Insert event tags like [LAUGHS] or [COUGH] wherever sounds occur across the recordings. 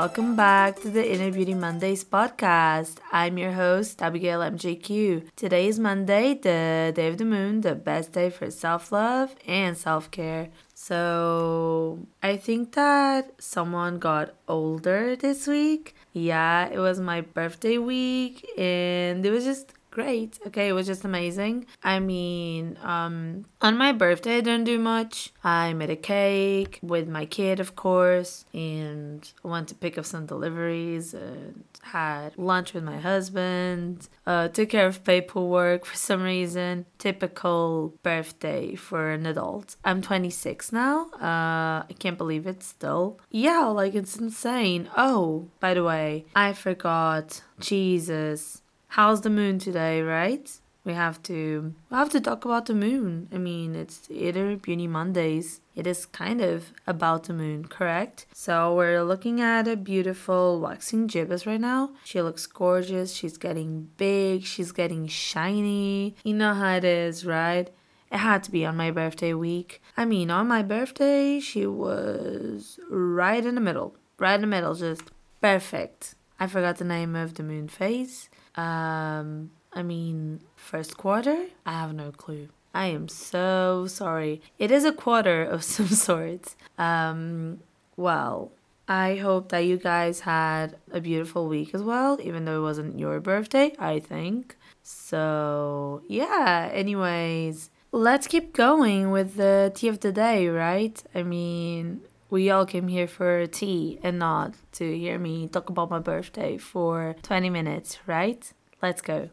welcome back to the Inner Beauty Mondays podcast. I'm your host, Abigail MJQ. Today is Monday, the day of the moon, the best day for self love and self care. So, I think that someone got older this week. Yeah, it was my birthday week, and it was just great. Okay, it was just amazing. I mean, um, on my birthday, I didn't do much. I made a cake with my kid, of course, and went to pick up some deliveries and had lunch with my husband. Uh, took care of paperwork [LAUGHS] for some reason. Typical birthday for an adult. I'm 26 now. Uh, I can't believe it still. Yeah, like it's insane. Oh, by the way, I forgot. Jesus how's the moon today, right? We have to we have to talk about the moon. I mean, it's Inner Beauty Mondays. It is kind of about the moon, correct? So we're looking at a beautiful waxing gibbous right now. She looks gorgeous. She's getting big. She's getting shiny. You know how it is, right? It had to be on my birthday week. I mean, on my birthday, she was right in the middle. Right in the middle, just perfect. I forgot the name of the moon phase. Um, I mean, first quarter? I have no clue. I am so sorry. It is a quarter [LAUGHS] of some sort. Um, well, I hope that you guys had a beautiful week as well, even though it wasn't your birthday, I think. So, yeah, anyways, let's keep going with the tea of the day, right? I mean, we all came here for tea and not to hear me talk about my birthday for 20 minutes, right? Let's go.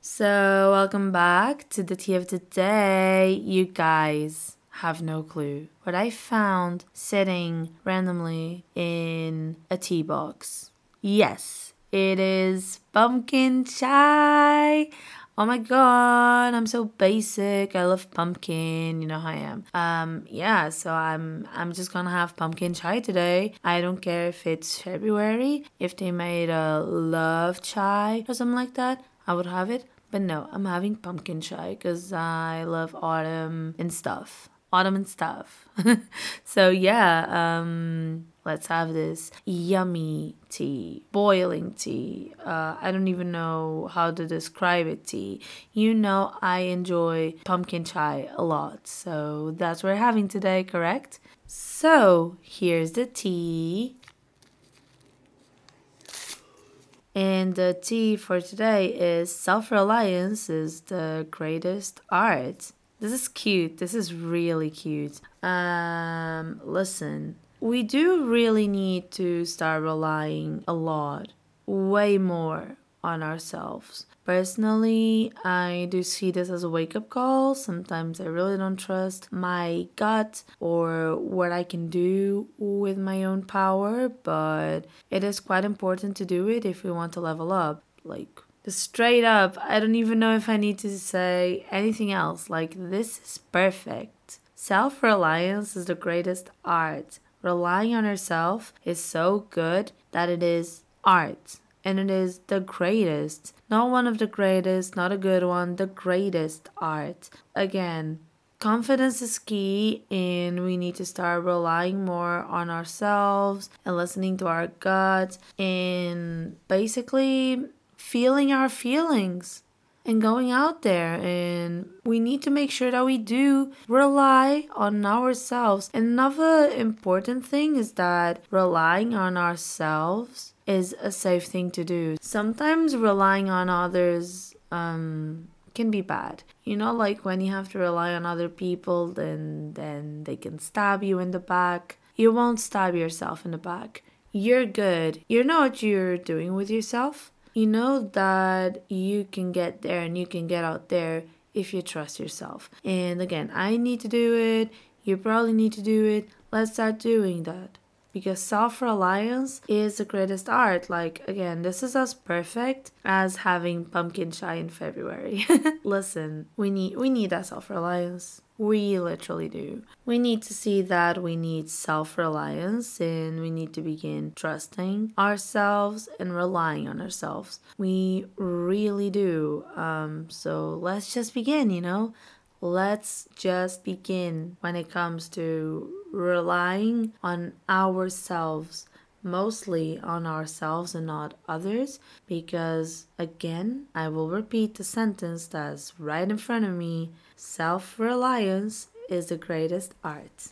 So, welcome back to the tea of the day. You guys have no clue what I found sitting randomly in a tea box. Yes, it is pumpkin chai. Oh my god, I'm so basic. I love pumpkin, you know how I am. Um yeah, so I'm I'm just gonna have pumpkin chai today. I don't care if it's February, if they made a love chai or something like that, I would have it. But no, I'm having pumpkin chai cuz I love autumn and stuff. And stuff. [LAUGHS] so yeah, um Let's have this yummy tea, boiling tea. Uh, I don't even know how to describe it tea. You know, I enjoy pumpkin chai a lot, so that's what we're having today, correct? So, here's the tea. And the tea for today is self reliance is the greatest art. This is cute. This is really cute. Um, listen, we do really need to start relying a lot, way more on ourselves. Personally, I do see this as a wake up call. Sometimes I really don't trust my gut or what I can do with my own power, but it is quite important to do it if we want to level up. Like, straight up, I don't even know if I need to say anything else. Like, this is perfect. Self reliance is the greatest art relying on herself is so good that it is art. And it is the greatest. Not one of the greatest, not a good one, the greatest art. Again, confidence is key and we need to start relying more on ourselves and listening to our gut and basically feeling our feelings and going out there. And we need to make sure that we do rely on ourselves. Another important thing is that relying on ourselves is a safe thing to do. Sometimes relying on others um can be bad. You know like when you have to rely on other people then then they can stab you in the back. You won't stab yourself in the back. You're good. You know what you're doing with yourself you know that you can get there and you can get out there if you trust yourself. And again, I need to do it. You probably need to do it. Let's start doing that. Because self reliance is the greatest art. Like, again, this is as perfect as having pumpkin chai in February. [LAUGHS] Listen, we need we need that self reliance. We literally do. We need to see that we need self reliance and we need to begin trusting ourselves and relying on ourselves. We really do. Um, so let's just begin, you know? Let's just begin when it comes to relying on ourselves mostly on ourselves and not others because again i will repeat the sentence that's right in front of me self-reliance is the greatest art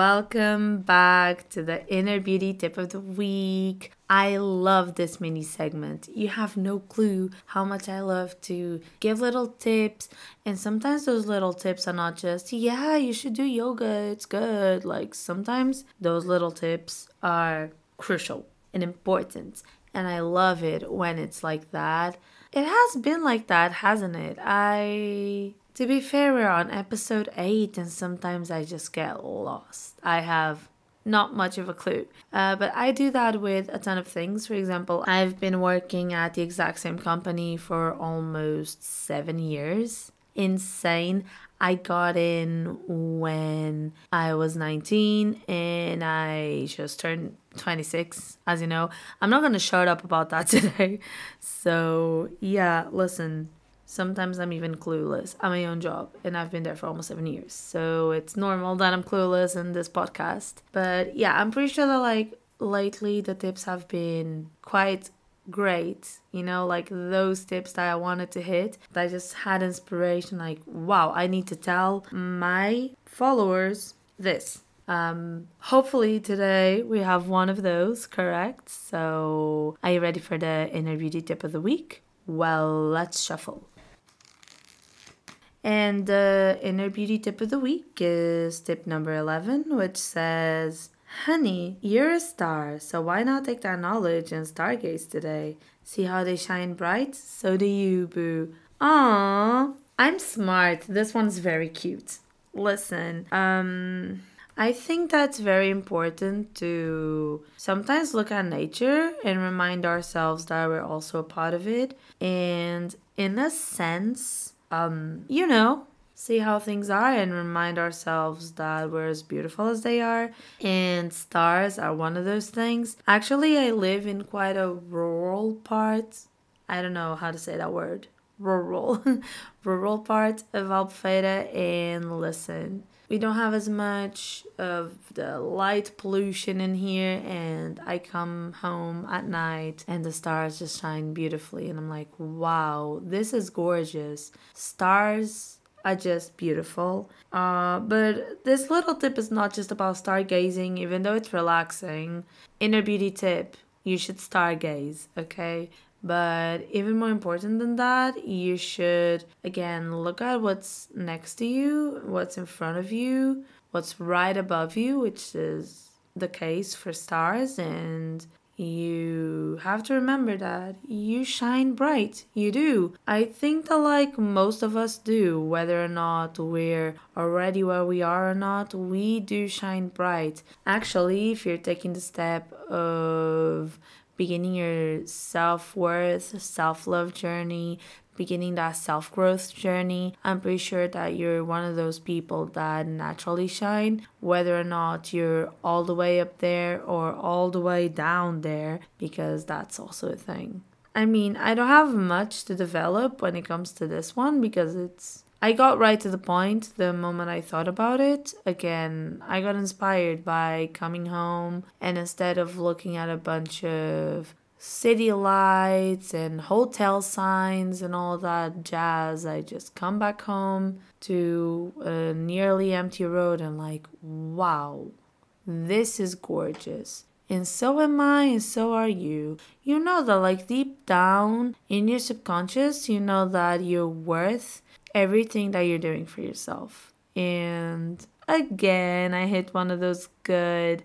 Welcome back to the Inner Beauty Tip of the Week. I love this mini segment. You have no clue how much I love to give little tips, and sometimes those little tips are not just, yeah, you should do yoga, it's good. Like sometimes those little tips are crucial and important, and I love it when it's like that. It has been like that, hasn't it? I to be fair, we're on episode 8, and sometimes I just get lost. I have not much of a clue. Uh, but I do that with a ton of things. For example, I've been working at the exact same company for almost seven years. Insane. I got in when I was 19 and I just turned 26, as you know. I'm not going to shut up about that [LAUGHS] today. So, yeah, listen, Sometimes I'm even clueless at my own job, and I've been there for almost seven years. So it's normal that I'm clueless in this podcast. But yeah, I'm pretty sure that like lately the tips have been quite great. You know, like those tips that I wanted to hit. that I just had inspiration like, wow, I need to tell my followers this. Um, hopefully today we have one of those correct. So, are you ready for the beauty tip of the week? Well, let's shuffle. And the inner beauty tip of the week is tip number 11, which says, Honey, you're a star, so why not take that knowledge and stargaze today? See how they shine bright? So do you, boo. Aww, I'm smart. This one's very cute. Listen, um, I think that's very important to sometimes look at nature and remind ourselves that we're also a part of it. And in a sense, um, you know, see how things are and remind ourselves that we're as beautiful as they are. And stars are one of those things. Actually, I live in quite a rural part. I don't know how to say that word. Rural, [LAUGHS] rural part of Albufeira. And listen, we don't have as much of the light pollution in here and i come home at night and the stars just shine beautifully and i'm like wow this is gorgeous. Stars are just beautiful. Uh, but this little tip is not just about stargazing even though it's relaxing. Inner beauty tip you should stargaze okay but even more important than that, you should again look at what's next to you, what's in front of you, what's right above you, which is the case for stars. And you have to remember that you shine bright. You do. I think that, like most of us do, whether or not we're already where we are or not, we do shine bright. Actually, if you're taking the step of beginning your self worth, self love journey, beginning that self growth journey. I'm pretty sure that you're one of those people that naturally shine, whether or not you're all the way up there or all the way down there, because that's also a thing. I mean, I don't have much to develop when it comes to this one because it's I got right to the point the moment I thought about it. Again, I got inspired by coming home, and instead of looking at a bunch of city lights and hotel signs and all that jazz, I just come back home to a nearly empty road and, like, wow, this is gorgeous and so am I, and so are you. You know that, like, deep down in your subconscious, you know that you're worth everything that you're doing for yourself. And again, I hit one of those good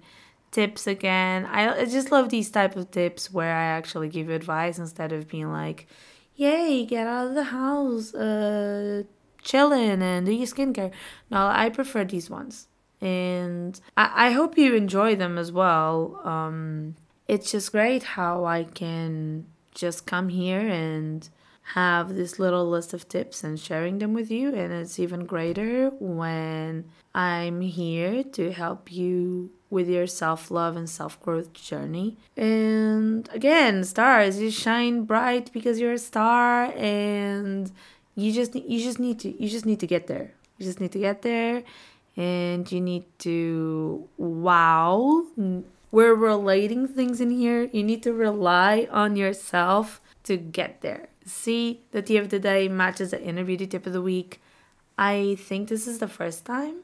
tips again. I, just love these type of tips where I actually give you advice instead of being like, "Yay, get out of the house, uh, chilling and do your skincare." No, I prefer these ones. and I, I hope you enjoy them as well. Um, it's just great how I can just come here and have this little list of tips and sharing them with you. And it's even greater when I'm here to help you with your self love and self growth journey. And again, stars, you shine bright because you're a star, and you just you just need to you just need to get there. You just need to get there, and you need to wow. We're relating things in here. You need to rely on yourself to get there. See, the tip of the day matches the inner beauty tip of the week. I think this is the first time.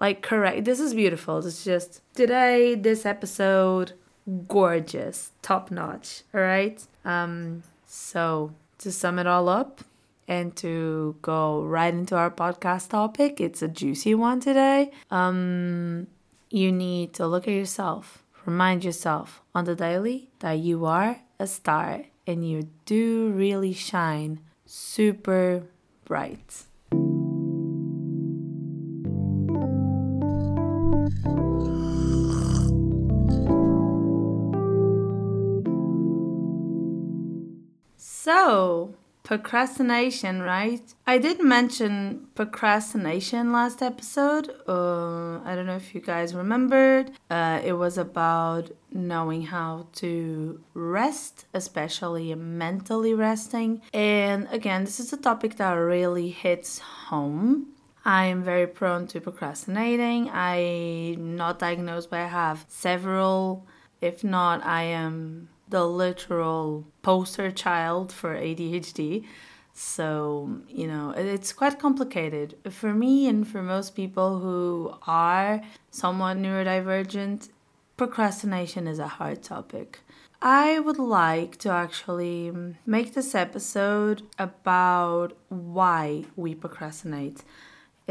Like, correct. This is beautiful. It's just today, this episode, gorgeous, top notch. All right. Um. So to sum it all up, and to go right into our podcast topic, it's a juicy one today. Um, you need to look at yourself. Remind yourself on the daily that you are a star and you do really shine super bright. So, procrastination, right? I did mention procrastination last episode. Uh, I don't know if you guys remembered. Uh, it was about knowing how to rest, especially mentally resting. And again, this is a topic that really hits home. I am very prone to procrastinating. I'm not diagnosed, but I have several. If not, I am the literal poster child for ADHD. So, you know, it's quite complicated. For me and for most people who are somewhat neurodivergent, procrastination is a hard topic. I would like to actually make this episode about why we procrastinate.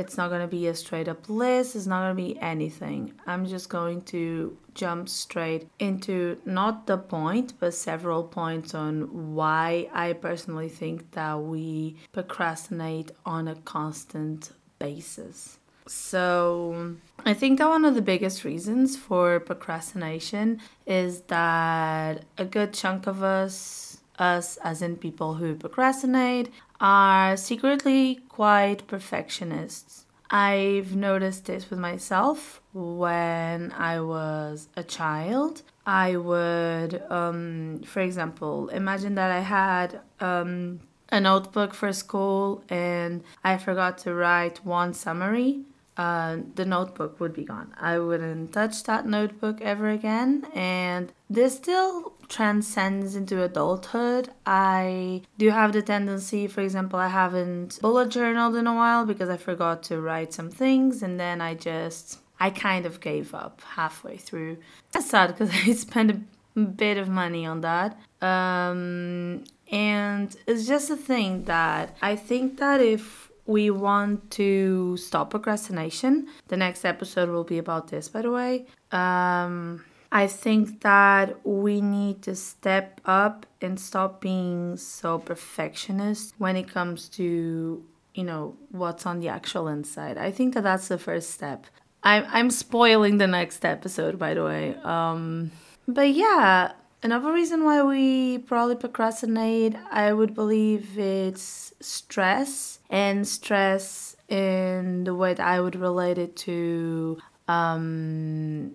It's not going to be a straight up list, it's not going to be anything. I'm just going to jump straight into not the point, but several points on why I personally think that we procrastinate on a constant basis. So, I think that one of the biggest reasons for procrastination is that a good chunk of us, us as in people who procrastinate, are secretly quite perfectionists. I've noticed this with myself when I was a child. I would, um, for example, imagine that I had um, a notebook for school and I forgot to write one summary uh, the notebook would be gone. I wouldn't touch that notebook ever again. And this still transcends into adulthood. I do have the tendency, for example, I haven't bullet journaled in a while because I forgot to write some things and then I just. I kind of gave up halfway through. That's sad because [LAUGHS] I spent a bit of money on that. Um, and it's just a thing that I think that if we want to stop procrastination. The next episode will be about this, by the way. Um, I think that we need to step up and stop being so perfectionist when it comes to, you know, what's on the actual inside. I think that that's the first step. I'm I'm spoiling the next episode, by the way. Um, but yeah, Another reason why we probably procrastinate, I would believe it's stress and stress in the way that I would relate it to um,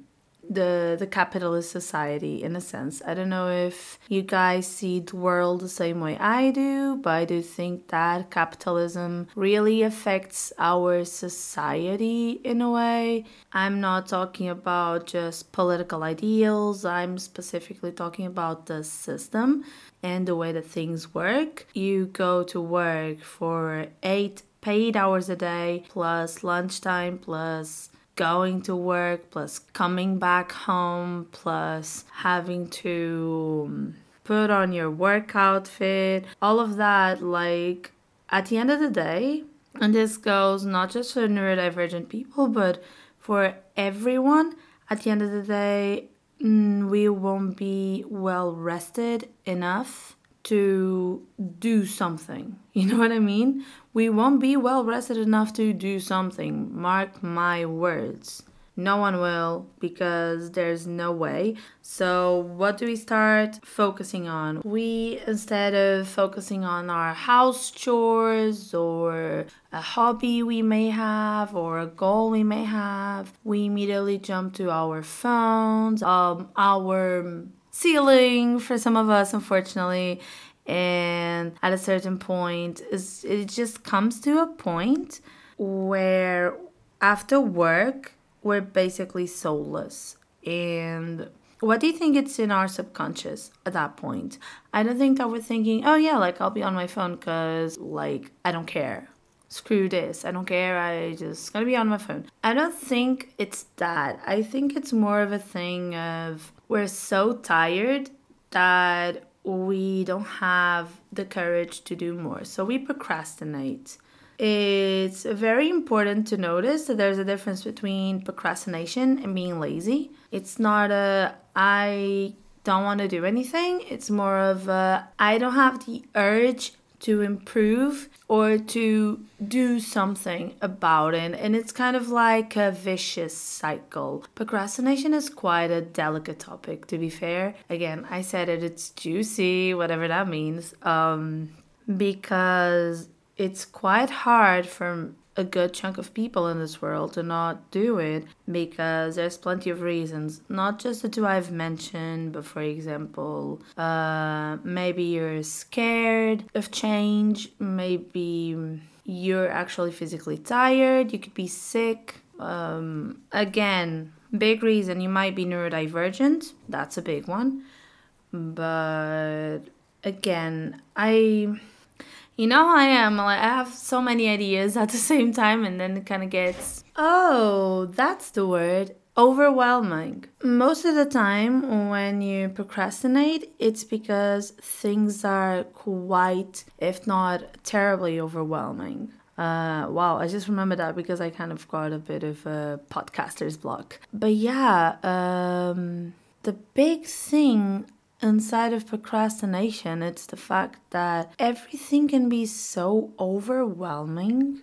the the capitalist society in a sense. I don't know if you guys see the world the same way I do, but I do think that capitalism really affects our society in a way. I'm not talking about just political ideals. I'm specifically talking about the system and the way that things work. You go to work for 8 paid hours a day plus lunchtime plus going to work plus coming back home plus having to um, put on your work outfit all of that like at the end of the day and this goes not just for neurodivergent people but for everyone at the end of the day mm, we won't be well rested enough to do something. [LAUGHS] You know what I mean? We won't be well rested enough to do something. Mark my words. No one will because there's no way. So, what do we start focusing on? We, instead of focusing on our house chores or a hobby we may have or a goal we may have, we immediately jump to our phones, um, our ceiling for some of us, unfortunately. And at a certain point, it just comes to a point where after work, we're basically soulless. And what do you think it's in our subconscious at that point? I don't think that we're thinking, oh yeah, like I'll be on my phone because like I don't care. Screw this. I don't care. I just gonna be on my phone. I don't think it's that. I think it's more of a thing of we're so tired that we don't have the courage to do more. So we procrastinate. It's very important to notice that there's a difference between procrastination and being lazy. It's not a I don't want to do anything. It's more of a I don't have the urge to improve or to do something about it. And it's kind of like a vicious cycle. Procrastination is quite a delicate topic, to be fair. Again, I said it, it's juicy, whatever that means. Um, because it's quite hard for a good chunk of people in this world to not do it because there's plenty of reasons. Not just the two I've mentioned, but for example, uh, maybe you're scared of change, maybe you're actually physically tired, you could be sick. Um, again, big reason you might be neurodivergent, that's a big one. But again, I you know I am. Like I have so many ideas at the [LAUGHS] same time, and then it kind of gets oh, that's the word overwhelming. Most of the time, when you procrastinate, it's because things are quite, if not terribly, overwhelming. Uh, wow, I just remember that because I kind of got a bit of a podcaster's block. But yeah, um, the big thing inside of procrastination, it's the fact that everything can be so overwhelming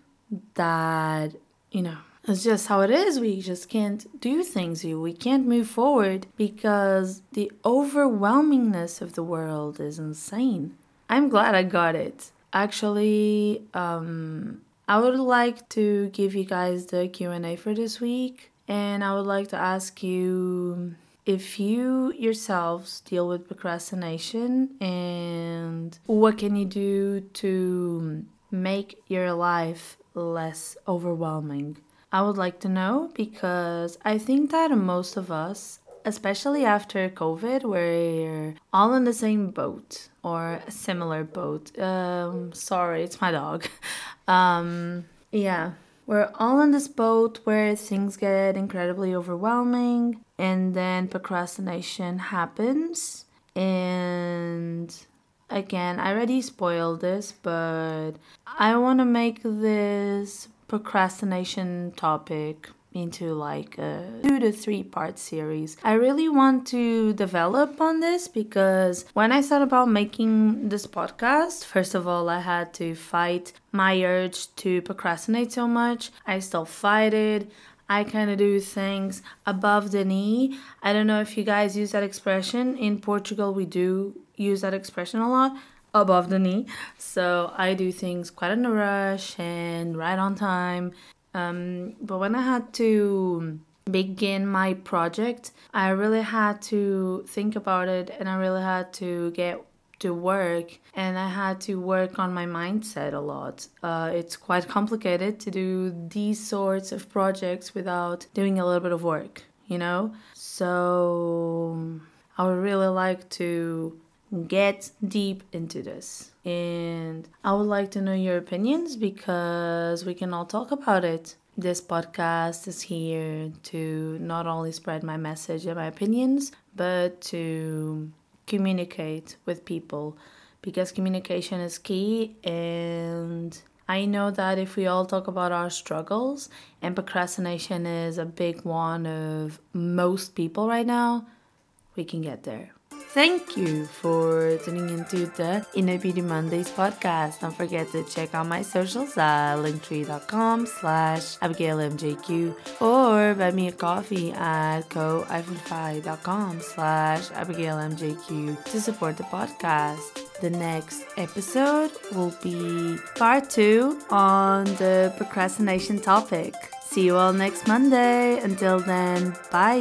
that, you know, it's just how it is. We just can't do things. We can't move forward because the overwhelmingness of the world is insane. I'm glad I got it. Actually, um, I would like to give you guys the Q&A for this week and I would like to ask you if you yourselves deal with procrastination and what can you do to make your life less overwhelming? I would like to know because i think that most of us especially after covid we're all in the same boat or a similar boat. Um sorry it's my dog. [LAUGHS] Um yeah we're all in this boat where things get incredibly overwhelming and then procrastination happens. And again, I already spoiled this, but I want to make this procrastination topic into like a two to three part series. I really want to develop on this because when I thought about making this podcast, first of all, I had to fight my urge to procrastinate so much. I still fight it. I kind of do things above the knee. I don't know if you guys use that expression. In Portugal, we do use that expression a lot above the knee. So I do things quite in a rush and right on time. Um, but when I had to begin my project, I really had to think about it and I really had to get to work and I had to work on my mindset a lot. Uh, it's quite complicated to do these sorts of projects without doing a little bit of work, you know? So I would really like to get deep into this. And I would like to know your opinions because we can all talk about it. This podcast is here to not only spread my message and my opinions, but to communicate with people because communication is key and I know that if we all talk about our struggles and procrastination is a big one of most people right now, we can get there. Thank you for tuning into the Inner Beauty Mondays podcast. Don't forget to check out my socials at linktree.com slash abigailmjq or buy me a coffee at ko-fi.com slash abigailmjq to support the podcast. The next episode will be part two on the procrastination topic. See you all next Monday. Until then, bye.